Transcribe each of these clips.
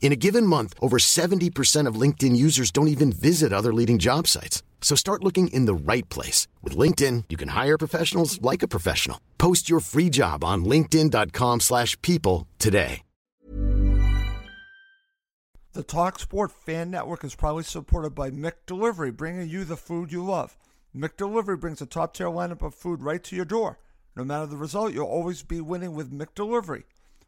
In a given month, over 70% of LinkedIn users don't even visit other leading job sites. So start looking in the right place. With LinkedIn, you can hire professionals like a professional. Post your free job on linkedin.com slash people today. The TalkSport Fan Network is proudly supported by McDelivery, bringing you the food you love. McDelivery brings a top-tier lineup of food right to your door. No matter the result, you'll always be winning with McDelivery.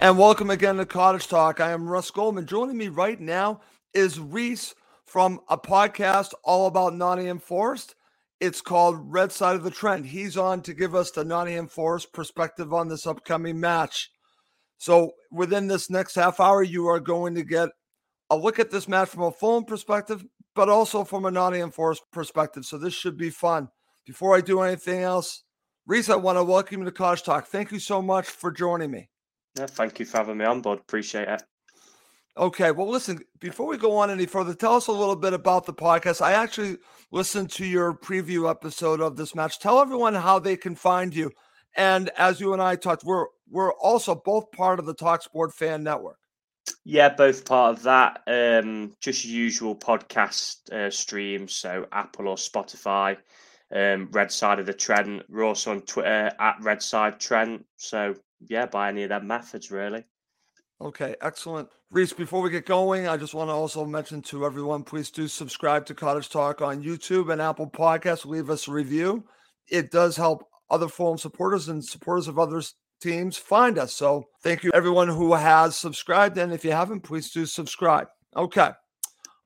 And welcome again to Cottage Talk. I am Russ Goldman. Joining me right now is Reese from a podcast all about Nottingham Forest. It's called Red Side of the Trent. He's on to give us the Nottingham Forest perspective on this upcoming match. So, within this next half hour, you are going to get a look at this match from a Fulham perspective, but also from a Nottingham Forest perspective. So, this should be fun. Before I do anything else, Reese, I want to welcome you to Cottage Talk. Thank you so much for joining me. Yeah, thank you for having me on board. Appreciate it. Okay, well, listen, before we go on any further, tell us a little bit about the podcast. I actually listened to your preview episode of this match. Tell everyone how they can find you. And as you and I talked, we're we're also both part of the Talk Sport Fan Network. Yeah, both part of that. Um, just usual podcast uh, streams, so Apple or Spotify. Um, Red Side of the Trent. We're also on Twitter at Red Side Trent. So yeah, by any of that methods, really. Okay, excellent. Reese, before we get going, I just want to also mention to everyone please do subscribe to Cottage Talk on YouTube and Apple Podcasts. Leave us a review. It does help other forum supporters and supporters of other teams find us. So thank you, everyone who has subscribed. And if you haven't, please do subscribe. Okay.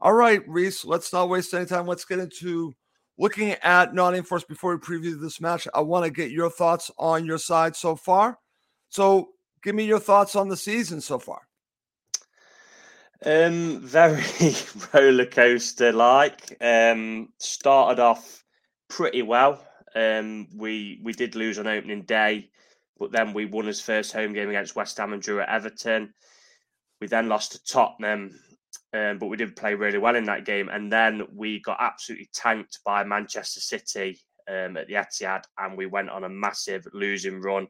All right, Reese, let's not waste any time. Let's get into looking at Nottingham Forest before we preview this match. I want to get your thoughts on your side so far. So, give me your thoughts on the season so far. Um, very roller coaster like. Um, started off pretty well. Um, we we did lose on opening day, but then we won his first home game against West Ham and drew at Everton. We then lost to Tottenham, um, but we did play really well in that game. And then we got absolutely tanked by Manchester City um, at the Etihad, and we went on a massive losing run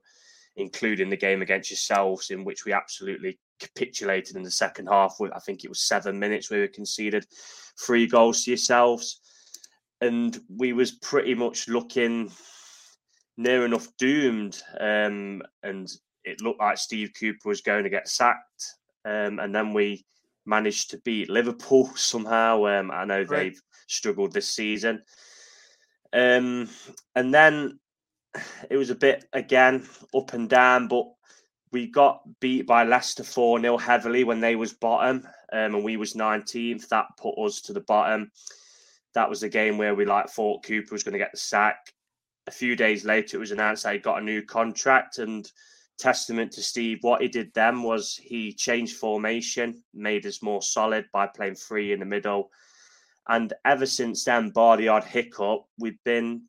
including the game against yourselves, in which we absolutely capitulated in the second half. I think it was seven minutes where we conceded three goals to yourselves, and we was pretty much looking near enough doomed. Um, and it looked like Steve Cooper was going to get sacked, um, and then we managed to beat Liverpool somehow. Um, I know they've struggled this season. Um, and then it was a bit again up and down, but we got beat by Leicester 4 0 heavily when they was bottom um, and we was 19th. That put us to the bottom. That was the game where we like thought Cooper was going to get the sack. A few days later, it was announced that he got a new contract and testament to Steve. What he did then was he changed formation, made us more solid by playing three in the middle. And ever since then, bar the odd hiccup, we've been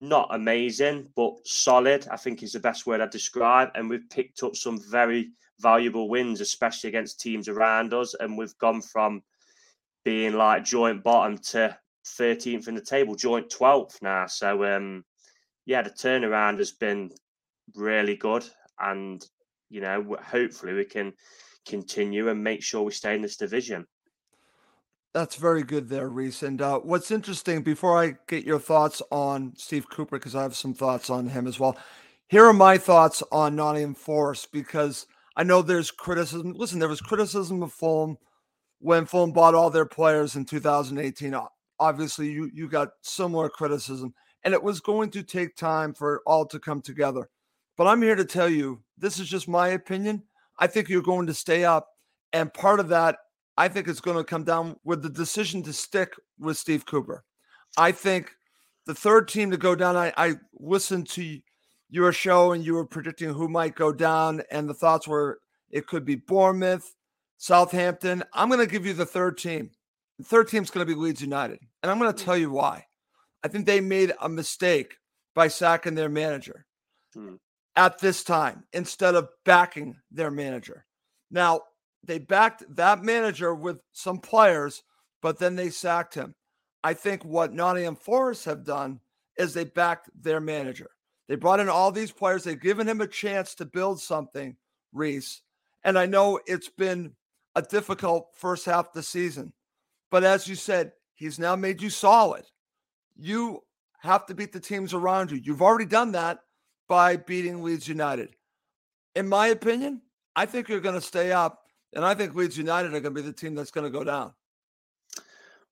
not amazing, but solid, I think is the best word I'd describe. And we've picked up some very valuable wins, especially against teams around us. And we've gone from being like joint bottom to 13th in the table, joint 12th now. So, um, yeah, the turnaround has been really good. And, you know, hopefully we can continue and make sure we stay in this division. That's very good there, Reese. And uh, what's interesting, before I get your thoughts on Steve Cooper, because I have some thoughts on him as well, here are my thoughts on Nottingham Forest, because I know there's criticism. Listen, there was criticism of Fulham when Fulham bought all their players in 2018. Obviously, you, you got similar criticism, and it was going to take time for it all to come together. But I'm here to tell you this is just my opinion. I think you're going to stay up. And part of that I think it's going to come down with the decision to stick with Steve Cooper. I think the third team to go down, I, I listened to your show and you were predicting who might go down, and the thoughts were it could be Bournemouth, Southampton. I'm going to give you the third team. The third team's going to be Leeds United. And I'm going to tell you why. I think they made a mistake by sacking their manager hmm. at this time instead of backing their manager. Now, they backed that manager with some players, but then they sacked him. I think what Nottingham Forest have done is they backed their manager. They brought in all these players. They've given him a chance to build something, Reese. And I know it's been a difficult first half of the season. But as you said, he's now made you solid. You have to beat the teams around you. You've already done that by beating Leeds United. In my opinion, I think you're going to stay up and I think Leeds United are going to be the team that's going to go down.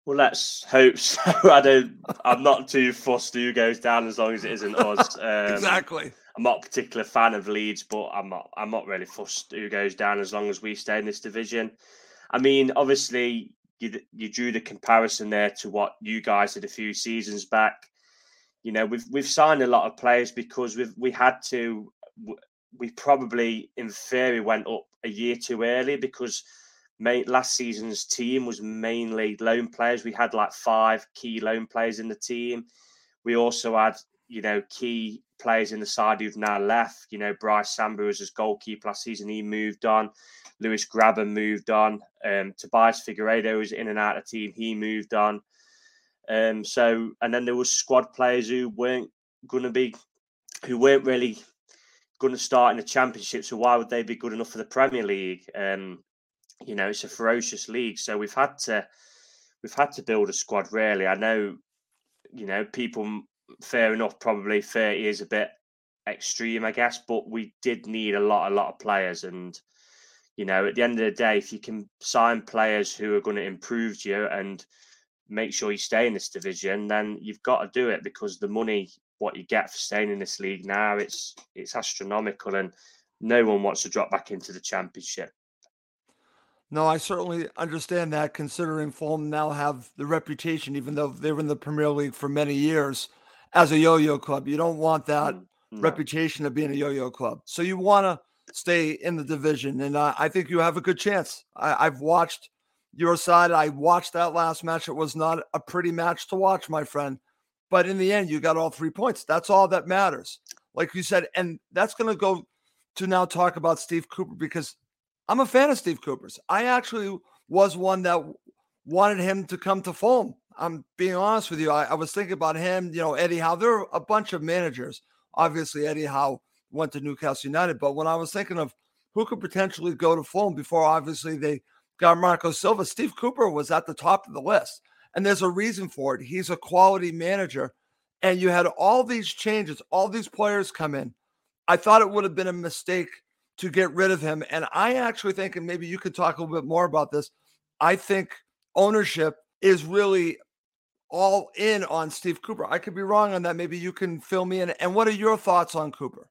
Well, let's hope so. I don't. I'm not too fussed who goes down as long as it isn't us. Um, exactly. I'm not a particular fan of Leeds, but I'm not. I'm not really fussed who goes down as long as we stay in this division. I mean, obviously, you you drew the comparison there to what you guys did a few seasons back. You know, we've we've signed a lot of players because we've we had to we probably, in theory, went up a year too early because last season's team was mainly loan players. We had like five key loan players in the team. We also had, you know, key players in the side who've now left. You know, Brice Samba was his goalkeeper last season. He moved on. Lewis Grabban moved on. Um, Tobias Figueiredo was in and out of the team. He moved on. Um, so, and then there was squad players who weren't going to be, who weren't really going to start in the championship. So why would they be good enough for the Premier League? Um, you know, it's a ferocious league. So we've had to we've had to build a squad. Really, I know. You know, people fair enough. Probably thirty is a bit extreme, I guess, but we did need a lot, a lot of players. And you know, at the end of the day, if you can sign players who are going to improve you and make sure you stay in this division, then you've got to do it because the money what you get for staying in this league now. It's it's astronomical, and no one wants to drop back into the championship. No, I certainly understand that. Considering Fulham now have the reputation, even though they were in the Premier League for many years, as a yo-yo club, you don't want that mm, no. reputation of being a yo-yo club. So you want to stay in the division, and uh, I think you have a good chance. I, I've watched your side. I watched that last match. It was not a pretty match to watch, my friend. But in the end, you got all three points. That's all that matters. Like you said, and that's going to go to now talk about Steve Cooper because I'm a fan of Steve Cooper's. I actually was one that wanted him to come to Fulham. I'm being honest with you. I, I was thinking about him, you know, Eddie Howe. There are a bunch of managers. Obviously, Eddie Howe went to Newcastle United. But when I was thinking of who could potentially go to Fulham before obviously they got Marco Silva, Steve Cooper was at the top of the list. And there's a reason for it. He's a quality manager. And you had all these changes, all these players come in. I thought it would have been a mistake to get rid of him. And I actually think, and maybe you could talk a little bit more about this. I think ownership is really all in on Steve Cooper. I could be wrong on that. Maybe you can fill me in. And what are your thoughts on Cooper?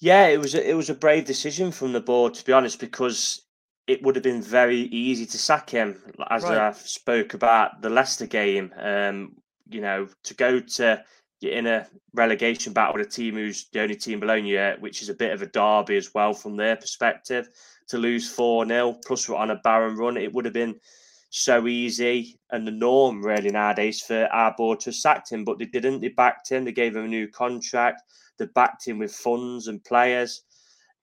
Yeah, it was a, it was a brave decision from the board to be honest, because it would have been very easy to sack him, as right. I spoke about the Leicester game. Um, you know, to go to you're in a relegation battle with a team who's the only team below you, which is a bit of a derby as well from their perspective. To lose 4 0, plus we're on a barren run, it would have been so easy and the norm really nowadays for our board to have sacked him, but they didn't. They backed him, they gave him a new contract, they backed him with funds and players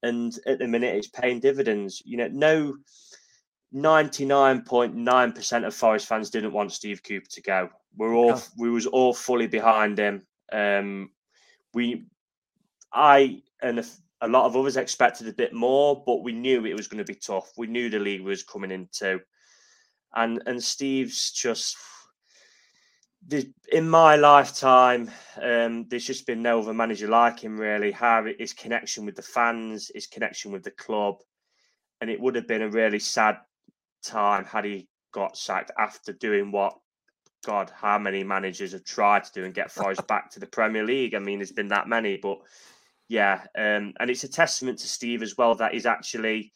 and at the minute it's paying dividends. You know, no 99.9% of Forest fans didn't want Steve Cooper to go. We're all we was all fully behind him. Um, we, I and a, a, lot of others expected a bit more, but we knew it was going to be tough. We knew the league was coming into, and and Steve's just in my lifetime, um, there's just been no other manager like him. Really, how his connection with the fans, his connection with the club, and it would have been a really sad time had he got sacked after doing what God, how many managers have tried to do and get Forest back to the Premier League? I mean, there's been that many, but yeah, um, and it's a testament to Steve as well that he's actually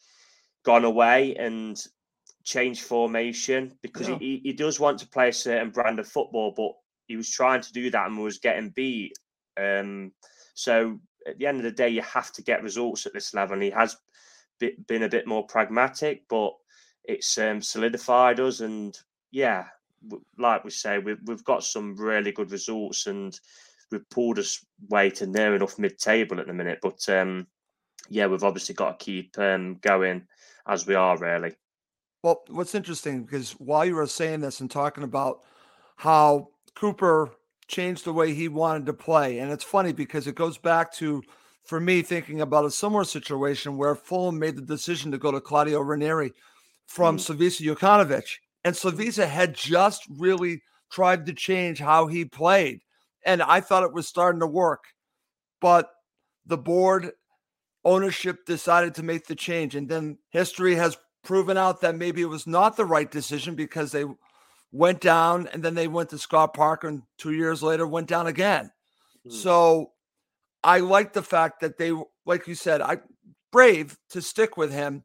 gone away and changed formation because yeah. he, he does want to play a certain brand of football, but he was trying to do that and was getting beat. Um, so at the end of the day, you have to get results at this level, and he has been a bit more pragmatic, but it's um, solidified us. And yeah, like we say, we've we've got some really good results, and we've pulled us way to near enough mid-table at the minute. But um, yeah, we've obviously got to keep um, going as we are really. Well, what's interesting because while you were saying this and talking about how Cooper changed the way he wanted to play, and it's funny because it goes back to for me thinking about a similar situation where Fulham made the decision to go to Claudio Ranieri from mm. Slavisa Jokanovic. And Slavisa had just really tried to change how he played. And I thought it was starting to work. But the board ownership decided to make the change. And then history has proven out that maybe it was not the right decision because they went down and then they went to Scott Parker and two years later went down again. Mm. So I like the fact that they, like you said, I brave to stick with him,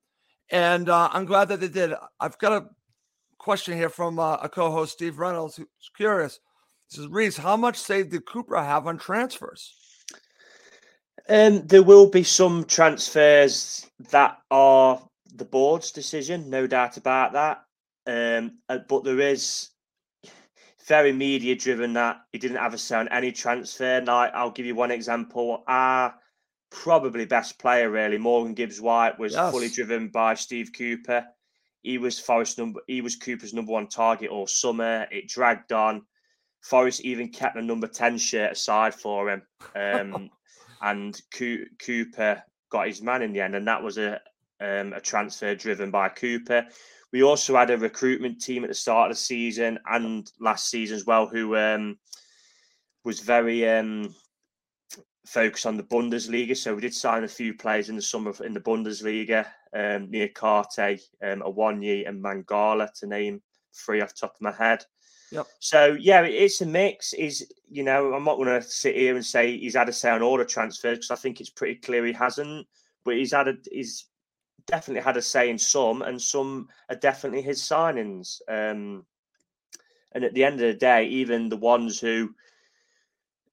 and uh, I'm glad that they did. I've got a question here from uh, a co-host, Steve Reynolds, who's curious. He says, "Reese, how much say did Cooper have on transfers?" Um, there will be some transfers that are the board's decision, no doubt about that. Um, uh, but there is very media driven that he didn't have a say on any transfer. Now, I'll give you one example. Our probably best player, really, Morgan Gibbs White, was yes. fully driven by Steve Cooper. He was Forest number. He was Cooper's number one target all summer. It dragged on. Forest even kept the number ten shirt aside for him, um, and Co- Cooper got his man in the end, and that was a um, a transfer driven by Cooper. We also had a recruitment team at the start of the season and last season as well, who um, was very um, focused on the Bundesliga. So we did sign a few players in the summer in the Bundesliga, um, Niakhaté, um, Awoniyi, and Mangala, to name three off the top of my head. Yep. So yeah, it's a mix. Is you know, I'm not going to sit here and say he's had a say on all the transfers because I think it's pretty clear he hasn't. But he's had a he's definitely had a say in some, and some are definitely his signings. Um, and at the end of the day, even the ones who,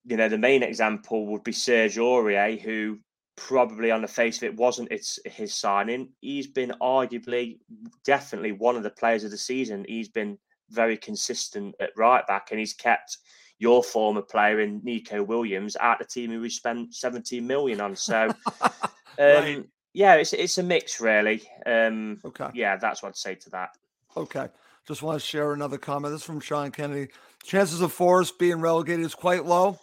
you know, the main example would be Serge Aurier, who probably on the face of it wasn't its his signing. He's been arguably, definitely one of the players of the season. He's been very consistent at right back, and he's kept your former player in Nico Williams out the team who we spent 17 million on. So, um, right yeah, it's it's a mix really. Um, okay. Yeah, that's what I'd say to that. Okay. Just want to share another comment. This is from Sean Kennedy. Chances of Forest being relegated is quite low.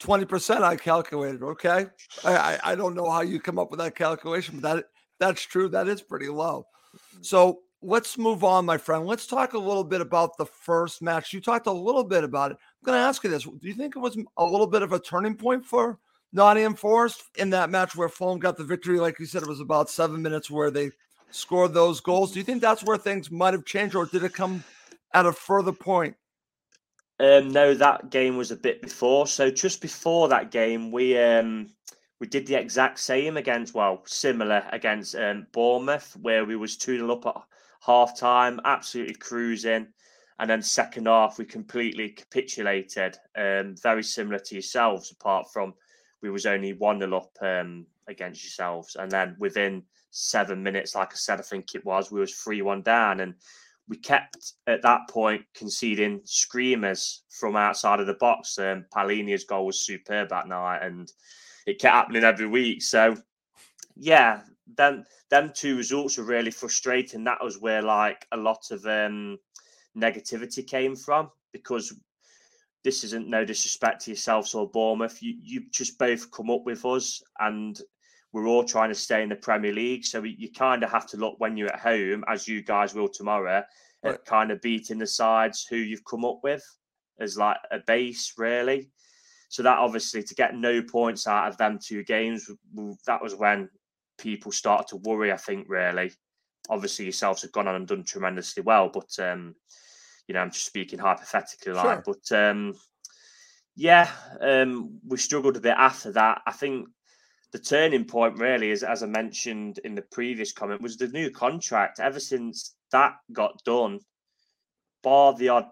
20% I calculated. Okay. I, I, I don't know how you come up with that calculation, but that that's true. That is pretty low. So let's move on, my friend. Let's talk a little bit about the first match. You talked a little bit about it. I'm going to ask you this. Do you think it was a little bit of a turning point for Nottingham Forest in that match where Fulham got the victory. Like you said, it was about seven minutes where they scored those goals. Do you think that's where things might have changed, or did it come at a further point? Um, no, that game was a bit before. So just before that game, we um, we did the exact same against, well, similar against um, Bournemouth, where we was two 0 up at half time, absolutely cruising, and then second half we completely capitulated. Um, very similar to yourselves, apart from we was only one nil up um, against yourselves, and then within seven minutes, like I said, I think it was, we was three one down, and we kept at that point conceding screamers from outside of the box. Um, Palhinha's goal was superb that night, and it kept happening every week. So, yeah, then them two results were really frustrating. That was where like a lot of um, negativity came from because this isn't no disrespect to yourselves or Bournemouth. You you just both come up with us, and we're all trying to stay in the Premier League. So you kind of have to look when you're at home, as you guys will tomorrow, at kind of beating the sides who you've come up with as like a base, really. So that obviously to get no points out of them two games, that was when people started to worry. I think really, obviously yourselves have gone on and done tremendously well, but um, you know I'm just speaking hypothetically, like, but um, yeah, um, we struggled a bit after that. I think the turning point really is, as I mentioned in the previous comment, was the new contract. Ever since that got done, bar the odd,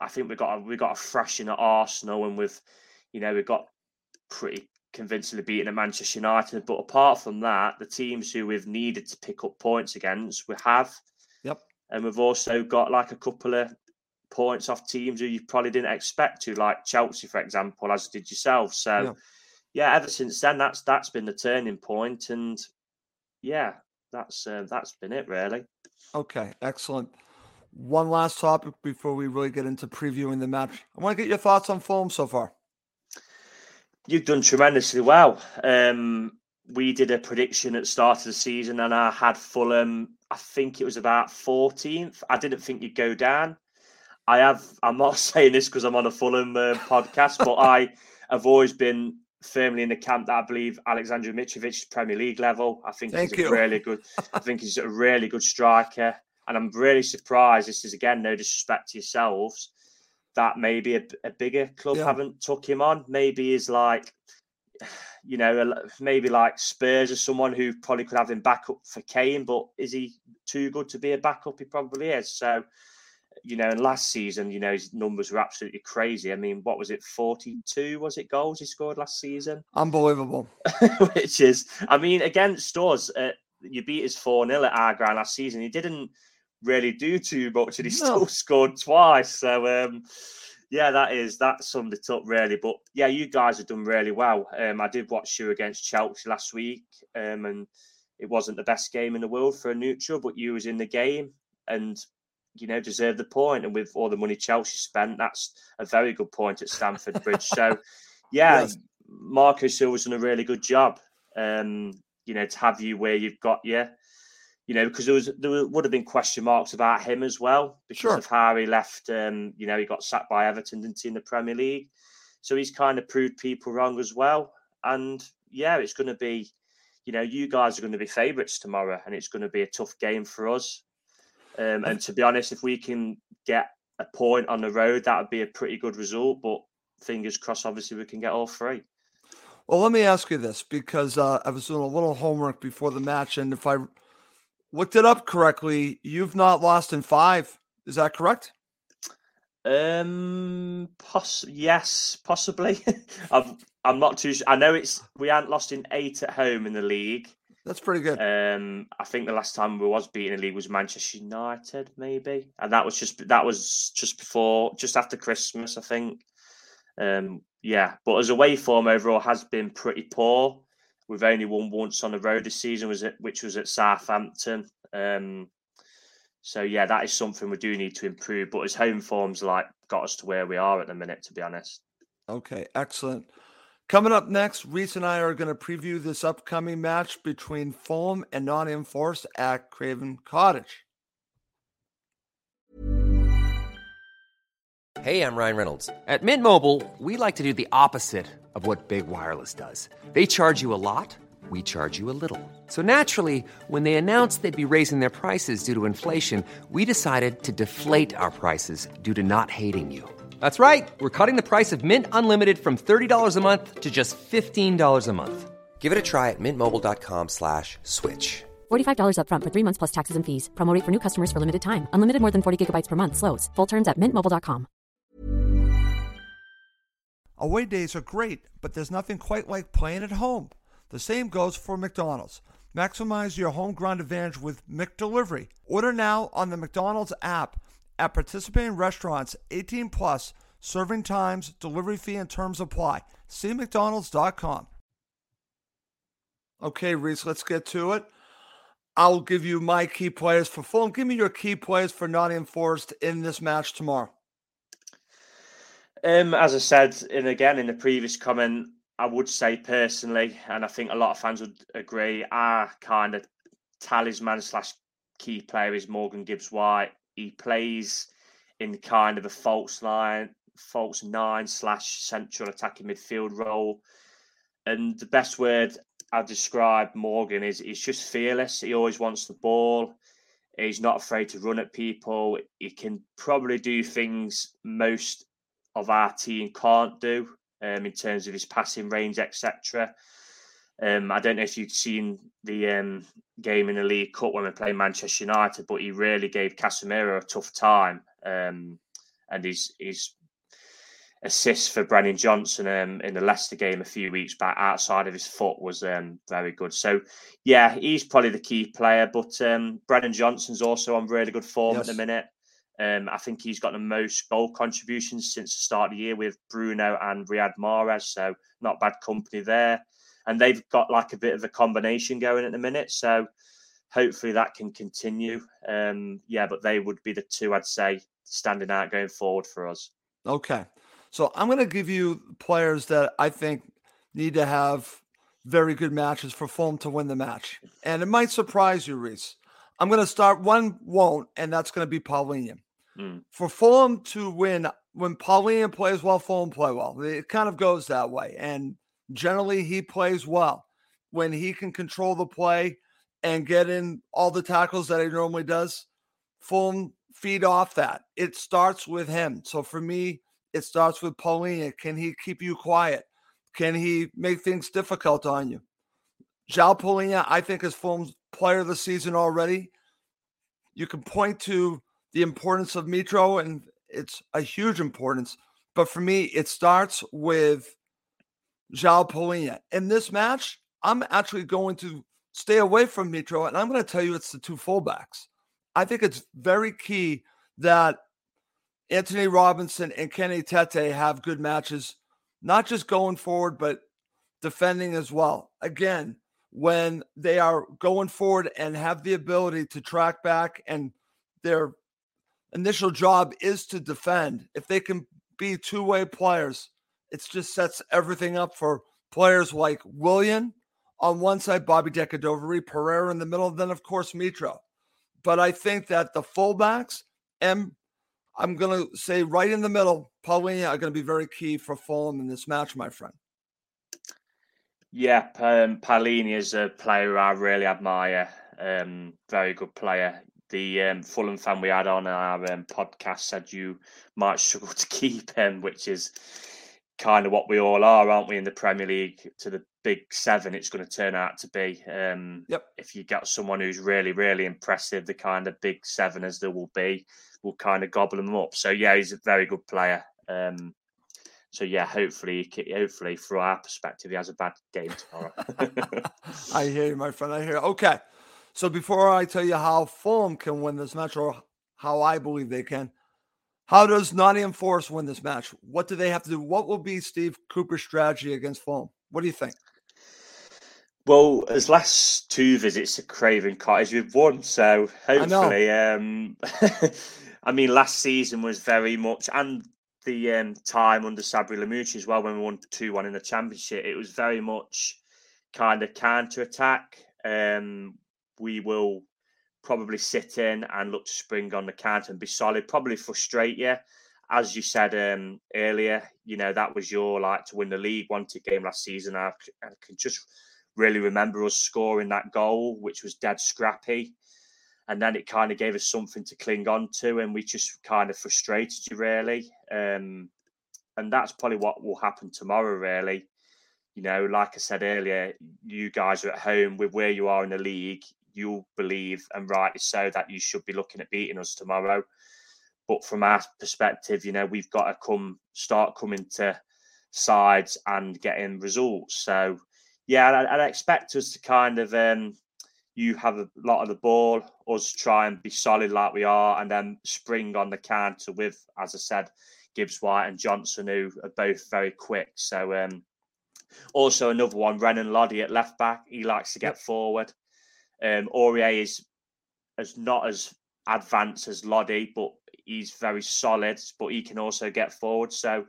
I think we got a, we got a thrashing at Arsenal, and we've, you know, we got pretty convincingly beaten at Manchester United. But apart from that, the teams who we've needed to pick up points against, we have. Yep. And we've also got like a couple of points off teams who you probably didn't expect to, like Chelsea, for example, as did yourself. So, Yeah. yeah, ever since then, that's that's been the turning point, and yeah, that's uh, that's been it really. Okay, excellent. One last topic before we really get into previewing the match. I want to get your thoughts on Fulham so far. You've done tremendously well. Um, we did a prediction at the start of the season, and I had Fulham. I think it was about 14th. I didn't think you'd go down. I have. I'm not saying this because I'm on a Fulham uh, podcast, but I have always been firmly in the camp that I believe Alexander Mitrovic is Premier League level. I think Thank he's you. a really good. I think he's a really good striker, and I'm really surprised. This is again no disrespect to yourselves that maybe a, a bigger club Yeah. haven't took him on. Maybe is like, you know, maybe like Spurs or someone who probably could have him back up for Kane, but is he too good to be a backup? He probably is. So, you know, and last season, you know, his numbers were absolutely crazy. I mean, what was it, 42 was it goals he scored last season? Unbelievable. Which is, I mean, against us, uh, you beat us 4 0 at our ground last season. He didn't really do too much and he No. still scored twice. So, um, yeah, that is that summed it up really. But yeah, you guys have done really well. Um, I did watch you against Chelsea last week, um, and it wasn't the best game in the world for a neutral, but you was in the game and you know deserve the point. And with all the money Chelsea spent, that's a very good point at Stamford Bridge. So yeah, Yes. Marco Silva's done a really good job. Um, you know, to have you where you've got you. You know, because there was there would have been question marks about him as well because Sure. of how he left. Um, you know, he got sacked by Everton, didn't he, in the Premier League? So he's kind of proved people wrong as well. And yeah, it's going to be, you know, you guys are going to be favourites tomorrow, and it's going to be a tough game for us. Um, and to be honest, if we can get a point on the road, that would be a pretty good result. But fingers crossed, obviously, we can get all three. Well, let me ask you this because uh, I was doing a little homework before the match, and if I looked it up correctly, you've not lost in five. Is that correct? Um, poss- yes, possibly. I'm, I'm not too. Sure. I know it's we hadn't lost in eight at home in the league. That's pretty good. Um, I think the last time we was beating in the league was Manchester United, maybe, and that was just that was just before, just after Christmas, I think. Um, yeah, but as a away form overall has been pretty poor. We've only won once on the road this season, was it, which was at Southampton. Um, so yeah, that is something we do need to improve. But as home form's like got us to where we are at the minute, to be honest. Okay, excellent. Coming up next, Reese and I are going to preview this upcoming match between Fulham and Nottingham Forest at Craven Cottage. Hey, I'm Ryan Reynolds. At Mint Mobile, we like to do the opposite of what Big Wireless does. They charge you a lot, we charge you a little. So naturally, when they announced they'd be raising their prices due to inflation, we decided to deflate our prices due to not hating you. That's right. We're cutting the price of Mint Unlimited from $30 a month to just $15 a month. Give it a try at mintmobile.com slash switch. $45 upfront for three months plus taxes and fees. Promo rate for new customers for limited time. Unlimited more than 40 gigabytes per month. Slows. Full terms at mintmobile.com. Away days are great, but there's nothing quite like playing at home. The same goes for McDonald's. Maximize your home ground advantage with McDelivery. Order now on the McDonald's app at participating restaurants 18 plus. Serving times, delivery fee, and terms apply. See McDonald's.com. Okay, Reese, let's get to it. I'll give you my key players for Fulham. Give me your key players for Nottingham Forest in this match tomorrow. Um, as I said, and again in the previous comment, I would say personally, and I think a lot of fans would agree, our kind of talisman slash key player is Morgan Gibbs White. He plays in kind of a false line, false nine slash central attacking midfield role. And the best word I've described Morgan is he's just fearless. He always wants the ball. He's not afraid to run at people. He can probably do things most of our team can't do um, in terms of his passing range, etc. Um, I don't know if you've seen the um, game in the League Cup when we played Manchester United, but he really gave Casemiro a tough time. Um, and his his assist for Brennan Johnson um, in the Leicester game a few weeks back outside of his foot was um, very good. So, yeah, he's probably the key player. But um, Brennan Johnson's also on really good form yes. at the minute. Um, I think he's got the most goal contributions since the start of the year with Bruno and Riyad Mahrez. So, not bad company there. And they've got like a bit of a combination going at the minute. So, hopefully that can continue. Um, yeah, but they would be the two I'd say standing out going forward for us. Okay. So I'm going to give you players that I think need to have very good matches for Fulham to win the match. And it might surprise you, Reese. I'm going to start, one won't, and that's going to be Palhinha. Mm. For Fulham to win, when Palhinha plays well, Fulham play well. It kind of goes that way. And generally, he plays well when he can control the play and get in all the tackles that he normally does. Fulham feed off that. It starts with him. So for me, it starts with Palhinha. Can he keep you quiet? Can he make things difficult on you? João Palhinha, I think, is Fulham's player of the season already. You can point to the importance of Mitro, and it's a huge importance. But for me, it starts with João Palhinha. In this match, I'm actually going to stay away from Mitro, and I'm going to tell you it's the two fullbacks. I think it's very key that Anthony Robinson and Kenny Tete have good matches, not just going forward, but defending as well. Again, when they are going forward and have the ability to track back and their initial job is to defend, if they can be two way players, it just sets everything up for players like Willian on one side, Bobby De Cordova, Pereira in the middle, then, of course, Mitro. But I think that the fullbacks and I'm going to say right in the middle, Palhinha are going to be very key for Fulham in this match, my friend. Yeah, um, is a player I really admire. Um, very good player. The um, Fulham fan we had on our um, podcast said you might struggle to keep him, which is kind of what we all are, aren't we, in the Premier League to the big seven? It's going to turn out to be. Um, yep. If you get someone who's really, really impressive, the kind of big seven as there will be, will kind of gobble them up. So yeah, he's a very good player. Um, so yeah, hopefully, hopefully, from our perspective, he has a bad game tomorrow. I hear you, my friend. I hear. You. Okay, so before I tell you how Fulham can win this match, or how I believe they can, how does Nottingham Forest win this match? What do they have to do? What will be Steve Cooper's strategy against Fulham? What do you think? Well, his last two visits to Craven Cottage, we've won. So hopefully, I, um, I mean, last season was very much, and the um, time under Sabri Lamouchi as well, when we won 2 1 in the championship, it was very much kind of counter attack. Um, we will probably sit in and look to spring on the counter and be solid, probably frustrate you. As you said um, earlier, you know, that was your like to win the league wanted game last season. I, I can just really remember us scoring that goal, which was dead scrappy. And then it kind of gave us something to cling on to, and we just kind of frustrated you, really. Um, and that's probably what will happen tomorrow, really. You know, like I said earlier, you guys are at home with where you are in the league. You'll believe, and rightly so, that you should be looking at beating us tomorrow. But from our perspective, you know, we've got to come start coming to sides and getting results. So yeah, I'd, I'd, expect us to kind of um, you have a lot of the ball, us try and be solid like we are, and then spring on the counter with, as I said, Gibbs White and Johnson, who are both very quick. So um, also another one, Renan Lodi at left back. He likes to get forward. Um, Aurier is as not as advanced as Lodi, but he's very solid. But he can also get forward. So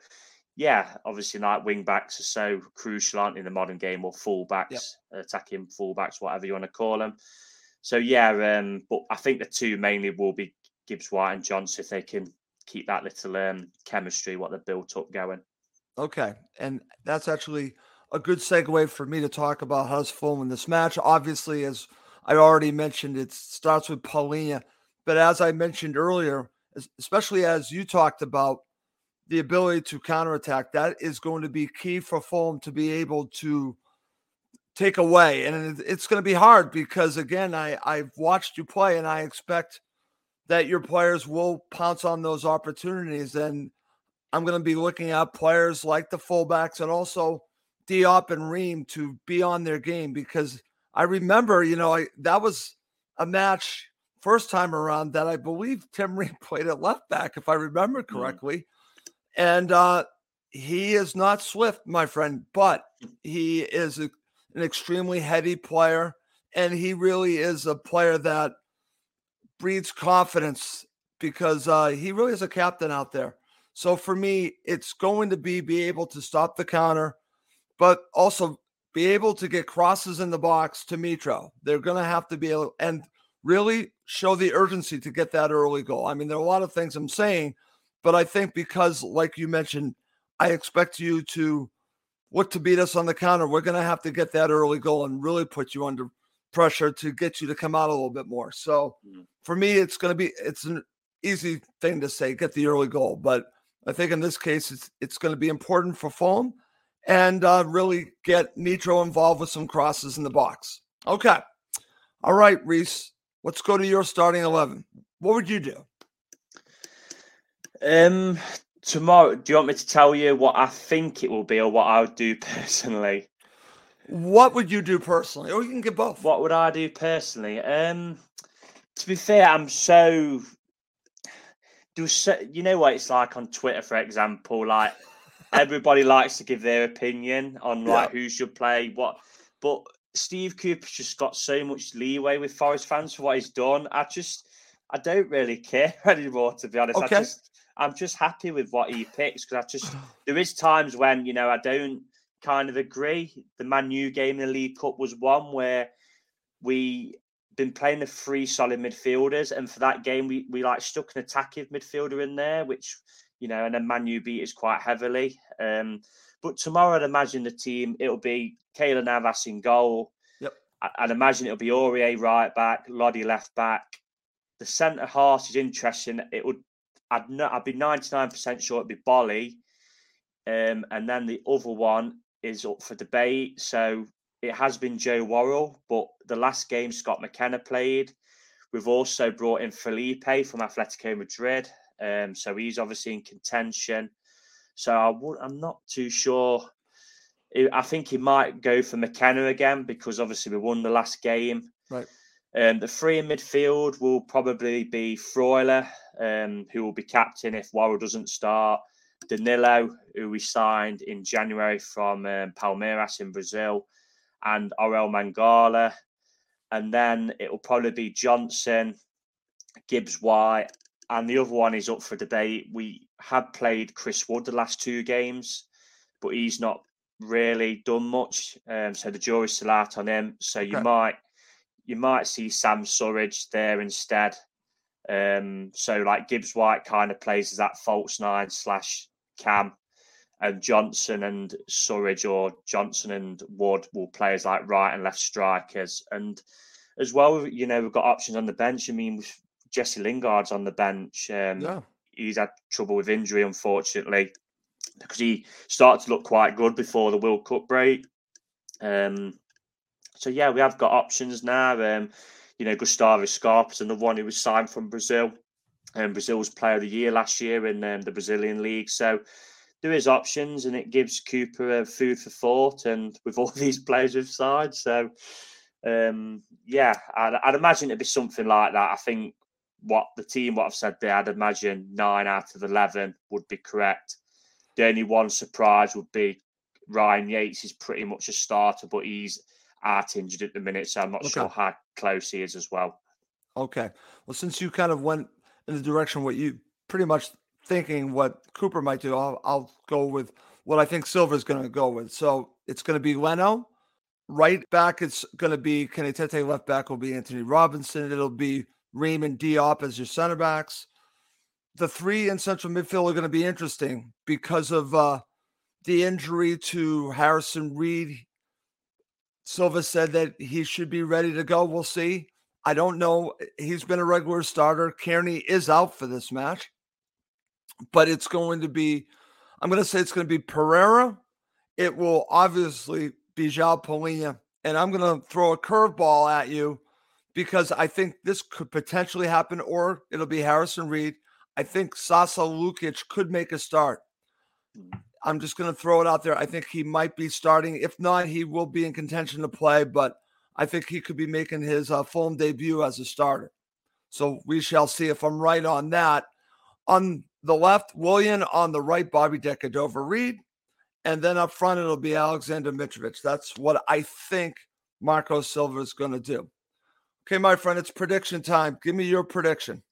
yeah, obviously, like wing backs are so crucial, aren't in the modern game, or full backs, yep. attacking full backs, whatever you want to call them. So yeah, um, but I think the two mainly will be Gibbs White and Johnson if they can keep that little um, chemistry what they've built up going. Okay, and that's actually a good segue for me to talk about Huddersfield in this match. Obviously, as I already mentioned, it starts with Palhinha, but as I mentioned earlier, especially as you talked about the ability to counterattack, that is going to be key for Fulham to be able to take away. And it's going to be hard because, again, I, I've watched you play and I expect that your players will pounce on those opportunities. And I'm going to be looking at players like the fullbacks and also Diop and Ream to be on their game because I remember, you know, I, that was a match first time around that I believe Tim Ream played at left back, if I remember mm-hmm. correctly. Mm. And uh, he is not swift, my friend, but he is a, an extremely heady player. And he really is a player that breeds confidence because uh, he really is a captain out there. So for me, it's going to be be able to stop the counter, but also be able to get crosses in the box to Mitro. They're going to have to be able and really show the urgency to get that early goal. I mean, there are a lot of things I'm saying, but I think because, like you mentioned, I expect you to look to beat us on the counter. We're going to have to get that early goal and really put you under pressure to get you to come out a little bit more. So mm. for me, it's going to be it's an easy thing to say, get the early goal, but I think in this case, it's it's going to be important for Fulham and uh, really get Mitro involved with some crosses in the box. Okay. All right, Reese, let's go to your starting 11. What would you do? Um, tomorrow, do you want me to tell you what I think it will be or what I would do personally? What would you do personally? Or you can get both. What would I do personally? Um, to be fair, I'm so do so, you know what it's like on Twitter, for example, like everybody likes to give their opinion on like yeah. who should play what, but Steve Cooper's just got so much leeway with Forest fans for what he's done. I just I don't really care anymore, to be honest. Okay. I just I'm just happy with what he picks because I just there is times when you know I don't kind of agree. The Man U game in the League Cup was one where we been playing the three solid midfielders, and for that game we we like stuck an attacking midfielder in there, which you know, and then Man U beat us quite heavily. Um, but tomorrow, I'd imagine the team it'll be Keylor Navas in goal. Yep. I'd imagine it'll be Aurier right back, Lodi left back. The centre half is interesting. It would I'd not, I'd be ninety nine percent sure it'd be Boly, um, and then the other one is up for debate. So it has been Joe Worrall, but the last game Scott McKenna played, we've also brought in Felipe from Atletico Madrid. Um, so he's obviously in contention. So I would, I'm not too sure. I think he might go for McKenna again because obviously we won the last game. Right. Um, the three in midfield will probably be Freuler, um, who will be captain if Worrall doesn't start. Danilo, who we signed in January from um, Palmeiras in Brazil, and Orel Mangala. And then it will probably be Johnson, Gibbs White, and the other one is up for debate. We had played Chris Wood the last two games, but he's not really done much. Um, so the jury's still out on him. So you okay. might you might see Sam Surridge there instead. Um, so like Gibbs White kind of plays as that false nine slash cam, and Johnson and Surridge or Johnson and Wood will play as like right and left strikers. And as well, you know, we've got options on the bench. I mean, Jesse Lingard's on the bench. Um, yeah. He's had trouble with injury, unfortunately, because he started to look quite good before the World Cup break. Um, so yeah, we have got options now. Um, you know, Gustavo Scarpa's another one who was signed from Brazil, um, Brazil's Player of the Year last year in um, the Brazilian league. So there is options, and it gives Cooper a food for thought. And with all these players we've signed, so um, yeah, I'd, I'd, imagine it'd be something like that. I think what the team, what I've said there, I'd imagine nine out of eleven would be correct. The only one surprise would be Ryan Yates is pretty much a starter, but he's art injured at the minute, so I'm not okay. sure how close he is as well. Okay. Well, since you kind of went in the direction what you pretty much thinking what Cooper might do, I'll, I'll go with what I think Silva's going to go with. So it's going to be Leno. Right back, it's going to be Kenny Tete. Left back will be Anthony Robinson. It'll be Ream and Diop as your center backs. The three in central midfield are going to be interesting because of uh, the injury to Harrison Reed. Silva said that he should be ready to go. We'll see. I don't know. He's been a regular starter. Cairney is out for this match, but it's going to be, I'm going to say it's going to be Pereira. It will obviously be João Palhinha. And I'm going to throw a curveball at you because I think this could potentially happen, or it'll be Harrison Reed. I think Sasa Lukic could make a start. I'm just going to throw it out there. I think he might be starting. If not, he will be in contention to play, but I think he could be making his uh, Fulham debut as a starter. So we shall see if I'm right on that. On the left, Willian. On the right, Bobby De Cordova-Reid. And then up front, it'll be Alexander Mitrovic. That's what I think Marco Silva is going to do. Okay, my friend, it's prediction time. Give me your prediction.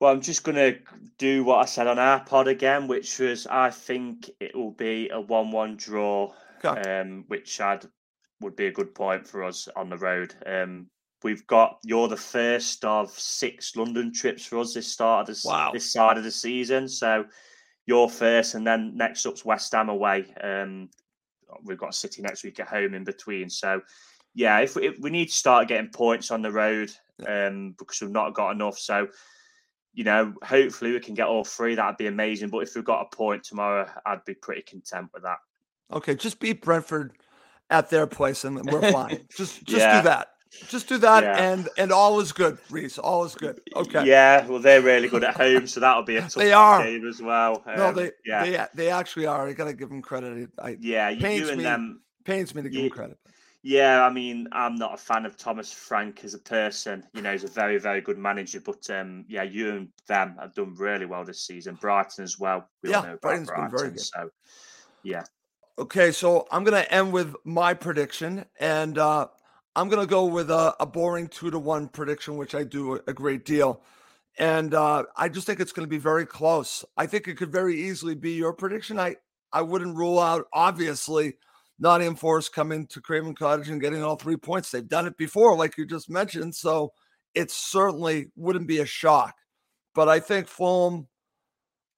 Well, I'm just going to do what I said on our pod again, which was I think it will be a 1 1 draw, okay. um, which I'd, would be a good point for us on the road. Um, we've got you're the first of six London trips for us this start of this, wow. this side of the season. So you're first, and then next up's West Ham away. Um, we've got City next week at home in between. So yeah, if we, if we need to start getting points on the road um, because we've not got enough. So you know, hopefully we can get all three. That'd be amazing. But if we've got a point tomorrow, I'd be pretty content with that. Okay, just beat Brentford at their place, and we're fine. just just yeah. do that. Just do that, yeah. and and all is good, Reese. All is good. Okay. Yeah, well, they're really good at home, so that'll be a tough they are. game as well. Um, no, they yeah, they, they actually are. I gotta give them credit. I, yeah, you and me, them pains me to give you, them credit. Yeah, I mean, I'm not a fan of Thomas Frank as a person. You know, he's a very, very good manager. But um, yeah, you and them have done really well this season. Brighton as well. We yeah, Brighton's Brighton, been very good. So, yeah. Okay, so I'm going to end with my prediction, and uh, I'm going to go with a, a, boring two to one prediction, which I do a, a great deal. And uh, I just think it's going to be very close. I think it could very easily be your prediction. I I wouldn't rule out, obviously Nottingham Forest coming to Craven Cottage and getting all three points. They've done it before, like you just mentioned. So it certainly wouldn't be a shock. But I think Fulham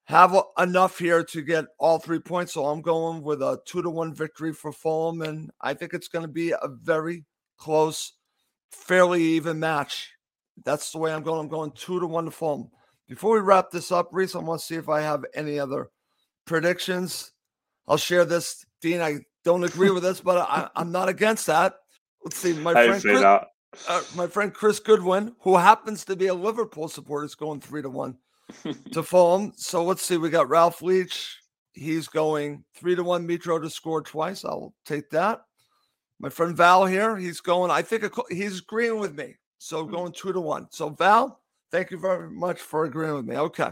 have enough here to get all three points. So I'm going with a two to one victory for Fulham. And I think it's going to be a very close, fairly even match. That's the way I'm going. I'm going two to one to Fulham. Before we wrap this up, Reese, I want to see if I have any other predictions. I'll share this. Dean, I don't agree with this, but I, am not against that. Let's see, my friend, Chris, uh, my friend Chris Goodwin, who happens to be a Liverpool supporter, is going three to one to Fulham. So let's see, we got Ralph Leach. He's going three to one. Mitro to score twice. I'll take that. My friend Val here, he's going. I think he's agreeing with me. So going two to one. So Val, thank you very much for agreeing with me. Okay.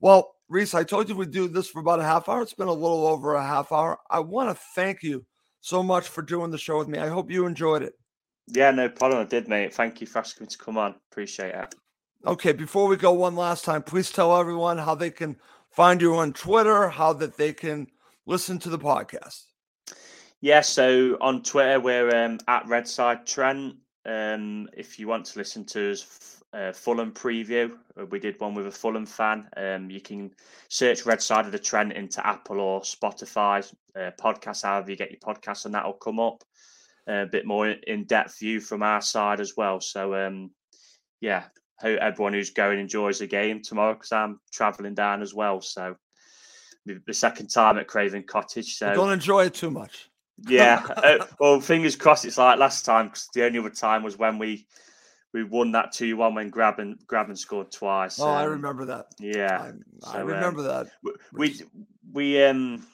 Well, Reese, I told you we'd do this for about a half hour. It's been a little over a half hour. I want to thank you so much for doing the show with me. I hope you enjoyed it. Yeah, no problem. I did, mate. Thank you for asking me to come on. Appreciate it. Okay, before we go one last time, please tell everyone how they can find you on Twitter, how that they can listen to the podcast. Yeah, so on Twitter we're um, at Redside Trent. Um, if you want to listen to us uh, Fulham preview. Uh, we did one with a Fulham fan. Um, you can search Red Side of the Trent into Apple or Spotify uh, podcast, however you get your podcast, and that'll come up. A bit more in depth view from our side as well. So, um, yeah, hope everyone who's going enjoys the game tomorrow because I'm travelling down as well. So, the second time at Craven Cottage. So, don't enjoy it too much. yeah. Uh, well, fingers crossed it's like last time because the only other time was when we we won that two one when Grabban Grabban scored twice. Oh, um, I remember that. Yeah, I, so, remember um, that. We we um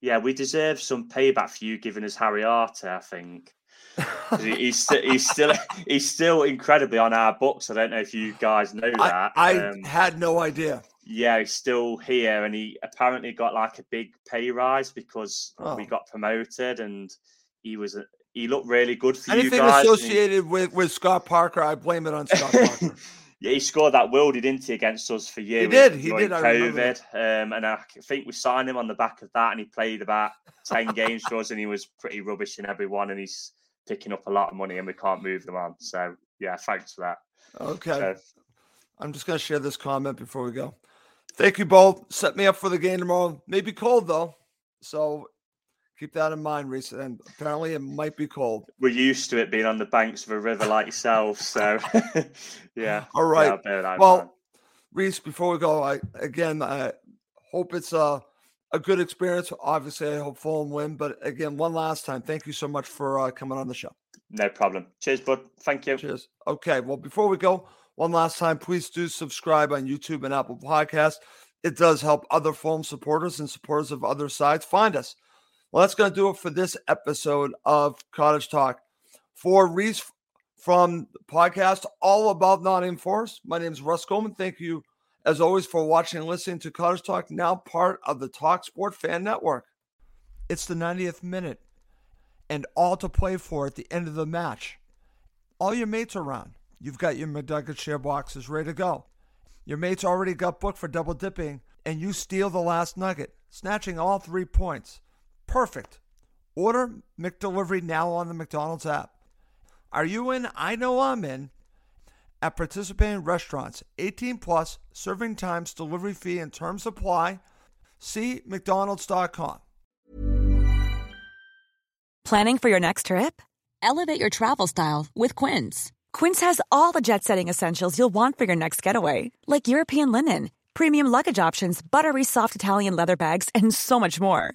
yeah we deserve some payback for you giving us Harry Arter. I think he's still he's still he's still incredibly on our books. I don't know if you guys know that. I, I um, had no idea. Yeah, he's still here, and he apparently got like a big pay rise because oh. we got promoted, and he was he looked really good for Anything you guys. Anything associated with, with Scott Parker, I blame it on Scott Parker. yeah, he scored that world, didn't he, against us for years? He did. He did. COVID, um, and I think we signed him on the back of that, and he played about ten games for us, and he was pretty rubbish in every one, and he's picking up a lot of money, and we can't move them on. So yeah, thanks for that. Okay. So, I'm just going to share this comment before we go. Thank you both. Set me up for the game tomorrow. Maybe cold though. So keep that in mind, Reese. And apparently it might be cold. we're used to it being on the banks of a river like yourself. So, yeah. All right. Yeah, I'll bear that in Well. Reese, before we go, I again I hope it's a a good experience. Obviously, I hope Fulham win. But again, one last time, thank you so much for uh, coming on the show. no problem. Cheers, bud. Thank you. Cheers. Okay. Well, before we go, one last time, please do subscribe on YouTube and Apple Podcasts. It does help other Fulham supporters and supporters of other sides find us. Well, that's going to do it for this episode of Cottage Talk. For Reese from the podcast All About Nottingham Forest, my name is Russ Coleman. Thank you, as always, for watching and listening to Cottage Talk, now part of the Talk Sport Fan Network. It's the 90th minute and all to play for at the end of the match. All your mates are around. You've got your McNugget share boxes ready to go. Your mates already got booked for double dipping, and you steal the last nugget, snatching all three points. Perfect. Order McDelivery now on the McDonald's app. Are you in? I know I'm in. At participating restaurants, 18 plus, serving times, delivery fee, and terms apply. See McDonald's.com. Planning for your next trip? Elevate your travel style with Quince. Quince has all the jet setting essentials you'll want for your next getaway, like European linen, premium luggage options, buttery soft Italian leather bags, and so much more.